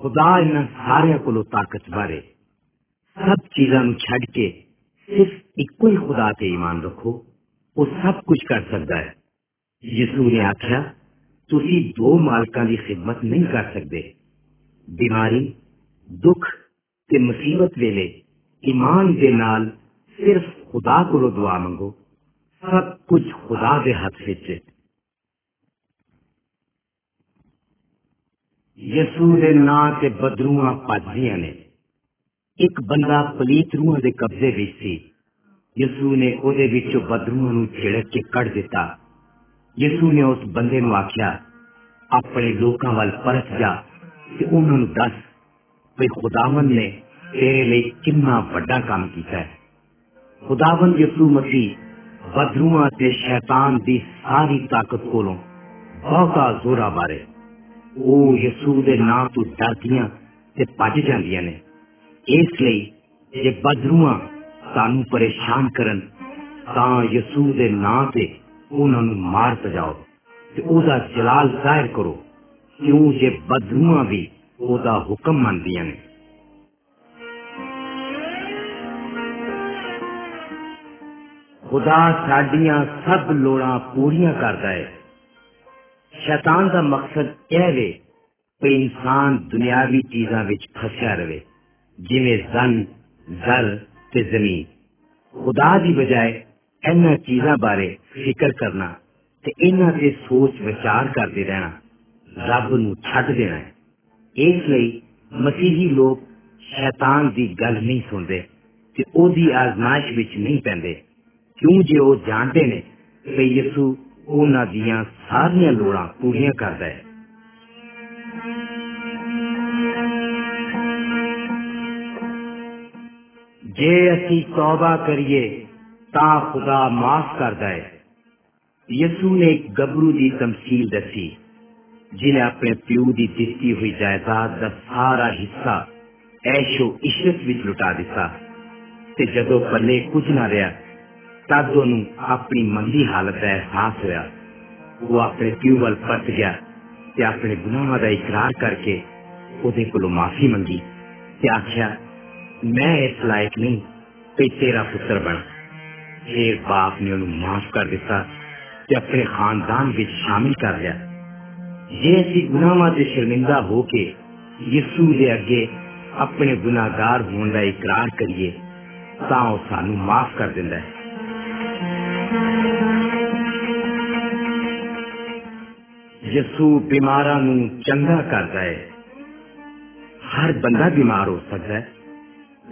ਖੁਦਾ ਇਹਨਾਂ ਸਾਰਿਆਂ ਕੋਲੋਂ ਤਾਕਤ ਬਾਰੇ ਸਭ ਚੀਜ਼ਾਂ ਨੂੰ ਛੱਡ ਕੇ ਸਿਰਫ ਇੱਕੋ ਹੀ ਖੁਦਾ ਤੇ ਈਮਾਨ ਰੱਖੋ ਉਹ ਸਭ ਕੁਝ ਕਰ ਸਕਦਾ ਹੈ ਯਿਸੂ ਨੇ ਆਖਿਆ ਤੁਸੀਂ ਦੋ ਮਾਲਕਾਂ ਦੀ ਖਿਦਮਤ ਨਹੀਂ ਕਰ ਸਕਦੇ ਬਿਮਾਰੀ ਦੁੱਖ ਤੇ ਮੁਸੀਬਤ ਵੇਲੇ ਈਮਾਨ ਦੇ ਨਾਲ ਸਿਰਫ ਖੁਦਾ ਕੋਲੋਂ ਦੁਆ ਮੰਗੋ ਸਭ ਕੁਝ ਖੁਦਾ ਦੇ ਹੱਥ ਵਿੱਚ ਹੈ ਯਿਸੂ ਦੇ ਨਾਂ ਤੇ ਬਦਰੂਆਂ ਭੱਜਦੀਆਂ ਨੇ ਇੱਕ ਬੰਦਾ ਪਲੀਤ ਰੂਹਾਂ ਦੇ ਕਬਜ਼ੇ ਵਿੱਚ ਸੀ ਯਿਸੂ ਨੇ ਉਹਦੇ ਵਿੱਚੋਂ ਬਦਰੂਆਂ ਨੂੰ ਛਿੜਕ ਕੇ ਕੱਢ ਦਿੱਤਾ ਯਿਸੂ ਨੇ ਉਸ ਬੰਦੇ ਨੂੰ ਆਖਿਆ ਆਪਣੇ ਲੋਕਾਂ ਵੱਲ ਪਰਤ ਜਾ ਤੇ ਉਹਨਾਂ ਨੂੰ ਦੱਸ ਵੀ ਖੁਦਾਵੰਦ ਨੇ ਤੇਰੇ ਲਈ ਕਿੰਨਾ ਵੱਡਾ ਕੰਮ ਕੀਤਾ ਹੈ ਖੁਦਾਵੰਦ ਯਿਸੂ ਮਸੀਹ ਬਦਰੂਆਂ ਤੇ ਸ਼ੈਤਾਨ ਦੀ ਸਾਰੀ ਤਾਕਤ ਕੋਲੋਂ ਬਹੁਤਾ ਜ਼ੋਰਾ ਬਾਰੇ ਉਹ ਯਿਸੂ ਦੇ ਨਾਂ ਤੋਂ ਡਰਦੀਆਂ ਤੇ ਭੱਜ ਜਾਂਦੀਆਂ ਨੇ ਇਸ ਲਈ ਜੇ ਬਦਰੂਆਂ ਸਾਨੂੰ ਪਰੇਸ਼ਾਨ ਕਰਨ ਤਾਂ ਯਿਸੂ ਦੇ ਨਾਂ ਤੇ ਉਹਨਾਂ ਨੂੰ ਮਾਰ ਪਜਾਓ ਤੇ ਉਹਦਾ ਜਲਾਲ ਜ਼ਾਹਿਰ ਕਰੋ ਕਿਉਂ ਜੇ ਬਦਰੂਆਂ ਵੀ ਉਹਦਾ ਹੁਕਮ ਮੰਨਦੀਆਂ ਨੇ ਖੁਦਾ ਸਾਡੀਆਂ ਸਭ ਲੋੜਾਂ ਪੂਰੀਆਂ ਕਰਦਾ ਹੈ ਸ਼ੈਤਾਨ ਦਾ ਮਕਸਦ ਇਹ ਵੇ ਕਿ ਇਨਸਾਨ ਦੁਨਿਆਵੀ ਚੀਜ਼ਾਂ ਵਿੱਚ ਫਸਿਆ ਰਵੇ ਜਿਵੇਂ ਜ਼ਨ ਜ਼ਰ ਤੇ ਜ਼ਮੀਨ ਖੁਦਾ ਦੀ ਬਜਾਏ ਇਹਨਾਂ ਚੀਜ਼ਾਂ ਬਾਰੇ ਫਿਕਰ ਕਰਨਾ ਤੇ ਇਹਨਾਂ ਤੇ ਸੋਚ ਵਿਚਾਰ ਕਰਦੇ ਰਹਿਣਾ ਰੱਬ ਨੂੰ ਛੱਡ ਦੇਣਾ ਹੈ ਇਸ ਲਈ ਮਸੀਹੀ ਲੋਕ ਸ਼ੈਤਾਨ ਦੀ ਗੱਲ ਨਹੀਂ ਸੁਣਦੇ ਤੇ ਉਹਦੀ ਆਜ਼ਮਾਇਸ਼ ਵਿੱਚ ਨਹੀਂ ਪੈਂਦੇ ਕਿਉਂ ਜੇ ਉਹ ਜਾਣਦੇ ਨੇ ਕਿ ਯਿਸੂ ਉਹਨਾਂ ਦੀਆਂ ਸਾਰੀਆਂ ਲੋੜਾਂ ਪੂਰੀਆਂ ਕਰਦਾ ਹੈ ਜੇ ਅਸੀਂ ਤੌਬਾ ਕਰੀਏ ਤਾਂ ਖੁਦਾ ਮਾਫ ਕਰਦਾ ਹੈ ਯਿਸੂ ਨੇ ਇੱਕ ਗੱਭਰੂ ਦੀ ਤਮਸੀਲ ਦੱਸੀ ਜਿਨੇ ਆਪਣੇ ਪਿਓ ਦੀ ਦਿੱਤੀ ਹੋਈ ਜਾਇਦਾਦ ਦਾ ਸਾਰਾ ਹਿੱਸਾ ਐਸ਼ੋ ਇਸ਼ਰਤ ਵਿੱਚ ਲੁਟਾ ਦਿੱਤਾ ਤੇ ਜਦੋਂ ਪੱਲੇ ਕੁਝ ਨਾ ਰਿਹਾ ਤਦ ਉਹਨੂੰ ਆਪਣੀ ਮੰਦੀ ਹਾਲਤ ਦਾ ਅਹਿਸਾਸ ਹੋਇਆ ਉਹ ਆਪਣੇ ਪਿਓ ਵੱਲ ਪਰਤ ਗਿਆ ਤੇ ਆਪਣੇ ਗੁਨਾਹਾਂ ਦਾ ਇਕਰਾਰ ਕਰਕੇ ਉਹਦੇ ਕੋਲੋਂ ਮਾਫੀ ਮੰਗੀ ਤੇ ਆਖਿਆ ਮੈਂ ਇਸ ਲਾਇਕ ਨਹੀਂ ਕਿ ਤੇਰਾ ਪੁੱਤਰ ਬਣ ਫਿਰ ਬਾਪ ਨੇ ਉਹਨੂੰ ਮਾਫ ਕਰ ਦਿੱਤਾ ਤੇ ਆਪਣੇ ਖਾਨਦਾਨ ਵਿੱਚ ਸ਼ਾਮਿਲ ਕਰ ਲਿਆ ਜੇ ਅਸੀਂ ਗੁਨਾਹਾਂ ਤੇ ਸ਼ਰਮਿੰਦਾ ਹੋ ਕੇ ਯਿਸੂ ਦੇ ਅੱਗੇ ਆਪਣੇ ਗੁਨਾਹਗਾਰ ਹੋਣ ਦਾ ਇਕਰਾਰ ਕਰੀਏ ਤਾਂ ਉਹ ਸਾਨੂੰ ਮਾਫ ਕਰ ਦਿੰਦਾ ਹੈ ਯਿਸੂ ਬਿਮਾਰਾਂ ਨੂੰ ਚੰਗਾ ਕਰਦਾ ਹੈ ਹਰ ਬੰਦਾ ਬਿਮਾਰ ਹੋ ਸਕਦਾ ਹੈ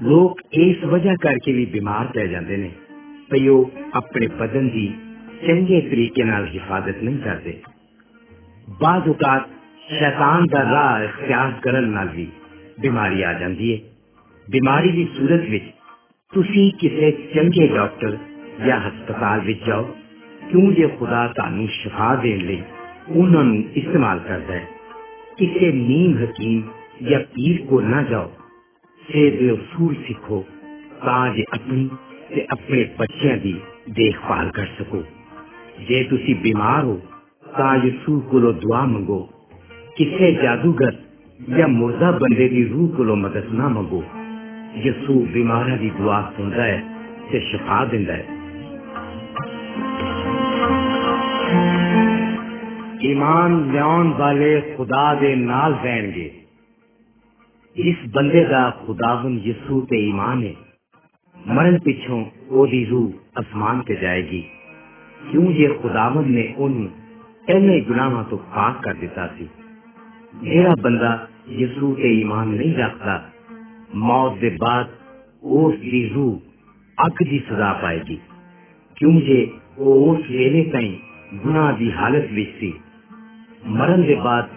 ਲੋਕ ਇਸ ਵਜ੍ਹਾ ਕਰਕੇ ਵੀ ਬਿਮਾਰ ਪੈ ਜਾਂਦੇ ਨੇ ਕਿ ਉਹ ਆਪਣੇ ਬਦਨ ਦੀ ਚੰਗੇ ਤਰੀਕੇ ਨਾਲ ਹਿਫਾਜ਼ਤ ਨਹੀਂ ਕਰਦੇ ਬਾਜ਼ ਔਕਾਤ ਸ਼ੈਤਾਨ ਦਾ ਰਾਹ ਇਖਤਿਆਰ ਕਰਨ ਨਾਲ ਵੀ ਬਿਮਾਰੀ ਆ ਜਾਂਦੀ ਹੈ ਬਿਮਾਰੀ ਦੀ ਸੂਰਤ ਵਿੱਚ ਤੁਸੀਂ ਕਿਸੇ ਚੰਗੇ ਡਾਕਟਰ ਜਾਂ ਹਸਪਤਾਲ ਵਿੱਚ ਜਾਓ ਕਿਉਂ ਜੇ ਖੁਦਾ ਤੁਹਾਨੂੰ ਸ਼ਿਫਾ ਦੇਣ ਲਈ उन्होंने इस्तेमाल कर दें इसे नीम हकीम या पीर को न जाओ से बेसूर सीखो, ताज अपनी से अपने बच्चे की देखभाल कर सको। जे तुसी बीमार हो, ताज सूर को दुआ मंगो। किसे जादूगर या मुर्दा बंदे की रूह को मदद ना मंगो। यसू बीमार की दुआ सुन रहा है ते शिफा दिता है। ईमान ल्यान वाले खुदा दे नाल रहणगे। इस बंदे दा खुदावन यसू ते ईमान है। मरण पिछों ओदी रूह आसमान ते जाएगी। क्यों ये खुदावन ने उन इन्ने गुनाहों तो पाक कर दिता सी। मेरा बंदा यसू ते ईमान नहीं रखता। मौत दे बाद ओस दी रूह अग दी सजा पाएगी। क्यों जे ओ उस वेले ताई गुना की हालत विच सी। ਮਰਨ ਦੇ ਬਾਅਦ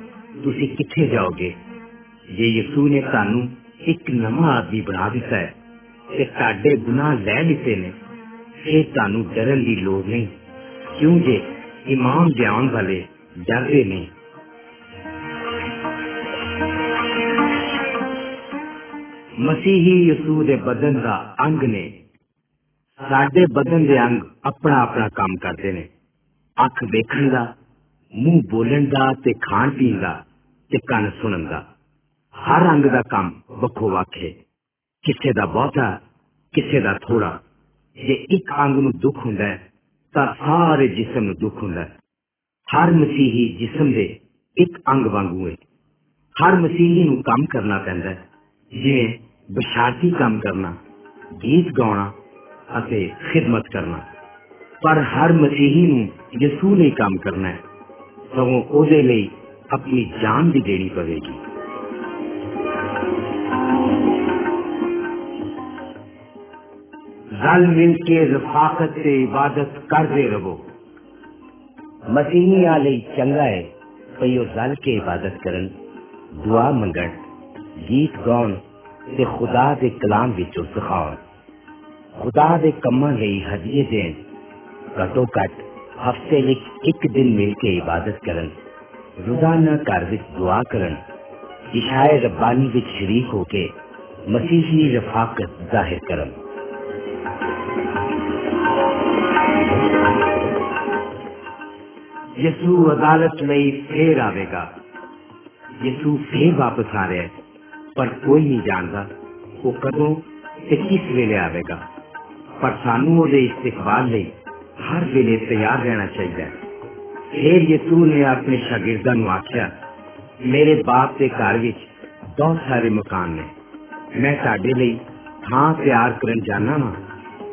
ਤੁਸੀਂ ਕਿੱਥੇ ਜਾਓਗੇ ਜੇ ਯਿਸੂ ਨੇ ਤੁਹਾਨੂੰ ਇੱਕ ਨਵਾਂ ਆਦਮੀ ਬਣਾ ਦਿੱਤਾ ਹੈ ਤੇ ਤੁਹਾਡੇ ਗੁਨਾਹ ਲੈ ਲਿੱਤੇ ਨੇ ਫਿਰ ਤੁਹਾਨੂੰ ਡਰਨ ਦੀ ਲੋੜ ਨਹੀਂ ਕਿਉਂ ਜੇ ਇਮਾਮ ਜਾਣ ਵਾਲੇ ਡਰਦੇ ਨੇ ਮਸੀਹੀ ਯਿਸੂ ਦੇ ਬਦਨ ਦਾ ਅੰਗ ਨੇ ਸਾਡੇ ਬਦਨ ਦੇ ਅੰਗ ਆਪਣਾ ਆਪਣਾ ਕੰਮ ਕਰਦੇ ਨੇ ਅੱਖ ਵੇਖਣ ਦਾ ਮੂੰਹ ਬੋਲਣ ਦਾ ਤੇ ਖਾਣ ਪੀਣ ਦਾ ਤੇ ਕੰਨ ਸੁਣਨ ਦਾ ਹਰ ਅੰਗ ਦਾ ਕੰਮ ਵੱਖੋ ਵੱਖ ਹੈ ਕਿਸੇ ਦਾ ਬਹੁਤਾ ਕਿਸੇ ਦਾ ਥੋੜਾ ਜੇ ਇੱਕ ਅੰਗ ਨੂੰ ਦੁੱਖ ਹੁੰਦਾ ਹੈ ਤਾਂ ਸਾਰੇ ਜਿਸਮ ਨੂੰ ਦੁੱਖ ਹੁੰਦਾ ਹੈ ਹਰ ਮਸੀਹੀ ਜਿਸਮ ਦੇ ਇੱਕ ਅੰਗ ਵਾਂਗੂ ਹੈ ਹਰ ਮਸੀਹੀ ਨੂੰ ਕੰਮ ਕਰਨਾ ਪੈਂਦਾ ਹੈ ਜਿਵੇਂ ਬਸ਼ਾਰਤੀ ਕੰਮ ਕਰਨਾ ਗੀਤ ਗਾਉਣਾ ਅਤੇ ਖਿਦਮਤ ਕਰਨਾ ਪਰ ਹਰ ਮਸੀਹੀ ਨੂੰ ਯਿਸੂ ਨੇ ਕੰਮ ਕਰਨਾ ਹੈ ਸਗੋਂ ਉਹਦੇ ਲਈ ਆਪਣੀ ਜਾਨ ਵੀ ਦੇਣੀ ਪਵੇਗੀ रल मिल के रफाकत से इबादत करते रहो ਮਸੀਹੀਆਂ ਲਈ ਚੰਗਾ ਹੈ ਭਈ ਉਹ ਰਲ ਕੇ ਇਬਾਦਤ ਕਰਨ ਦੁਆ ਮੰਗਣ ਗੀਤ ਗਾਉਣ ਤੇ ਖੁਦਾ ਦੇ ਕਲਾਮ ਵਿੱਚੋਂ ਸਿਖਾਉਣ ਖੁਦਾ ਦੇ ਕੰਮਾਂ ਲਈ ਹਦੀਏ ਦੇਣ ਘੱਟੋ ਘੱਟ हफ़्ते में एक दिन मिल के इबादत करन, रोज़ाना घर दुआ करन इशाए रब्बानी विच शरीक होके मसीही रफाकत ज़ाहिर करन। यसु अदालत में फिर आवेगा। यसु फिर वापस आ रहे पर कोई नहीं जानता वो कदों से किस वेले आवेगा। पर सानू ओदे इस्तकबाल नहीं। ਹਰ ਵੇਲੇ ਤਿਆਰ ਰਹਿਣਾ ਚਾਹੀਦਾ ਹੈ ਫੇਰ ਯਿਸੂ ਨੇ ਆਪਣੇ ਸ਼ਾਗਿਰਦਾਂ ਨੂੰ ਆਖਿਆ ਮੇਰੇ ਬਾਪ ਦੇ ਘਰ ਵਿੱਚ ਬਹੁਤ ਸਾਰੇ ਮਕਾਨ ਨੇ ਮੈਂ ਤੁਹਾਡੇ ਲਈ ਥਾਂ ਤਿਆਰ ਕਰਨ ਜਾਣਾ ਵਾਂ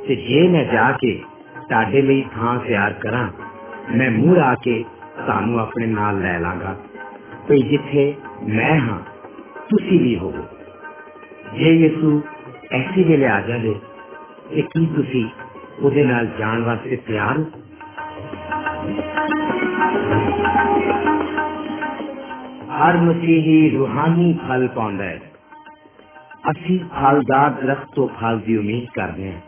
ਤੇ ਜੇ ਮੈਂ ਜਾ ਕੇ ਤੁਹਾਡੇ ਲਈ ਥਾਂ ਤਿਆਰ ਕਰਾਂ ਮੈਂ ਮੁੜ ਆ ਕੇ ਤੁਹਾਨੂੰ ਆਪਣੇ ਨਾਲ ਲੈ ਲਾਂਗਾ ਤੇ ਜਿੱਥੇ ਮੈਂ ਹਾਂ ਤੁਸੀਂ ਵੀ ਹੋਵੋ ਜੇ ਯਿਸੂ ਐਸੀ ਵੇਲੇ ਆ ਜਾਵੇ ਤੇ ਕੀ ਤੁਸੀਂ ਉਹਦੇ ਨਾਲ ਜਾਣ ਵਾਸਤੇ ਤਿਆਰ ਹੋ ਹਰ ਮਸੀਹੀ ਰੂਹਾਨੀ ਫਲ ਪਾਉਂਦਾ ਹੈ ਅਸੀਂ ਫਲਦਾਰ ਦਰਖਤ ਤੋਂ ਫਲ ਦੀ ਉਮੀਦ ਕਰਦੇ ਹਾਂ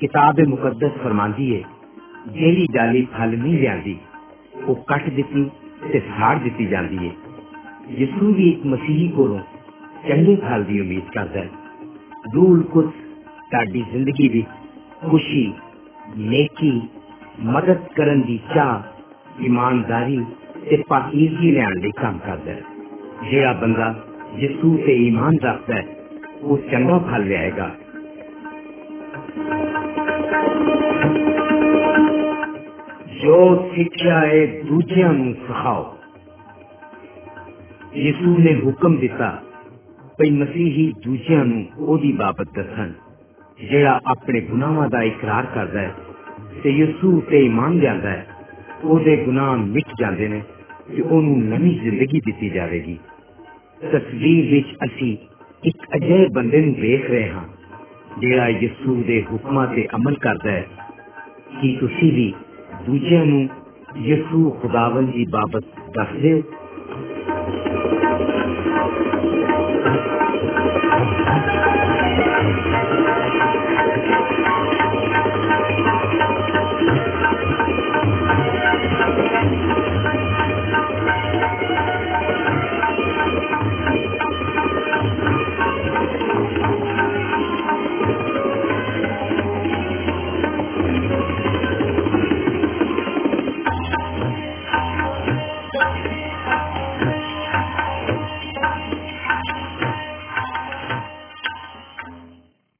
ਕਿਤਾਬ ਮੁਕੱਦਸ ਫਰਮਾਂਦੀ ਹੈ ਜਿਹੜੀ ਡਾਲੀ ਫਲ ਨਹੀਂ ਲਿਆਂਦੀ ਉਹ ਕੱਟ ਦਿੱਤੀ ਤੇ ਸਾੜ ਦਿੱਤੀ ਜਾਂਦੀ ਹੈ ਯਿਸੂ ਵੀ ਇੱਕ ਮਸੀਹੀ ਕੋਲੋਂ ਚੰਗੇ ਫਲ ਦੀ ਉਮੀਦ ਕਰਦਾ ਹੈ ਰੂਲ ਕੁਝ ਤੁਹਾਡੀ ਜ਼ਿੰਦਗੀ ਵਿੱਚ ਖੁਸ਼ੀ ਨੇਕੀ ਮਦਦ ਕਰਨ ਦੀ ਚਾਹ ਇਮਾਨਦਾਰੀ ਤੇ ਪਾਕੀਜ਼ਗੀ ਲੈਣ ਲਈ ਕੰਮ ਕਰਦਾ ਹੈ ਜਿਹੜਾ ਬੰਦਾ ਯਿਸੂ ਤੇ ਈਮਾਨ ਰੱਖਦਾ ਹੈ ਉਹ ਚੰਗਾ ਫਲ ਲਿਆਏਗਾ ਜੋ ਸਿੱਖਿਆ ਹੈ ਦੂਜਿਆਂ ਨੂੰ ਸਿਖਾਓ ਯਿਸੂ ਨੇ ਹੁਕਮ ਦਿੱਤਾ ਭਈ ਮਸੀਹੀ ਦੂਜਿਆਂ ਨੂੰ ਉਹਦੀ ਬਾਬਤ ਦੱਸਣ ਜਿਹੜਾ ਆਪਣੇ ਗੁਨਾਹਾਂ ਦਾ ਇਕਰਾਰ ਕਰਦਾ ਹੈ ਤੇ ਯਿਸੂ ਤੇ ਇਮਾਨ ਲਿਆਂਦਾ ਹੈ ਉਹਦੇ ਗੁਨਾਹ ਮਿਟ ਜਾਂਦੇ ਨੇ ਤੇ ਉਹਨੂੰ ਨਵੀਂ ਜ਼ਿੰਦਗੀ ਦਿੱਤੀ ਜਾਵੇਗੀ ਤਸਵੀਰ ਵਿੱਚ ਅਸੀਂ ਇੱਕ ਅਜਿਹੇ ਬੰਦੇ ਨੂੰ ਵੇਖ ਰਹੇ ਹਾਂ ਜਿਹੜਾ ਯਿਸੂ ਦੇ ਹੁਕਮਾਂ ਤੇ ਅਮਲ ਕਰਦਾ ਹੈ ਕਿ ਤੁਸੀਂ ਵੀ ਦੂਜਿਆਂ ਨੂੰ ਯਿਸੂ ਖੁਦਾਵੰਦ ਦੀ ਬਾਬਤ ਦੱਸਦੇ ਹੋ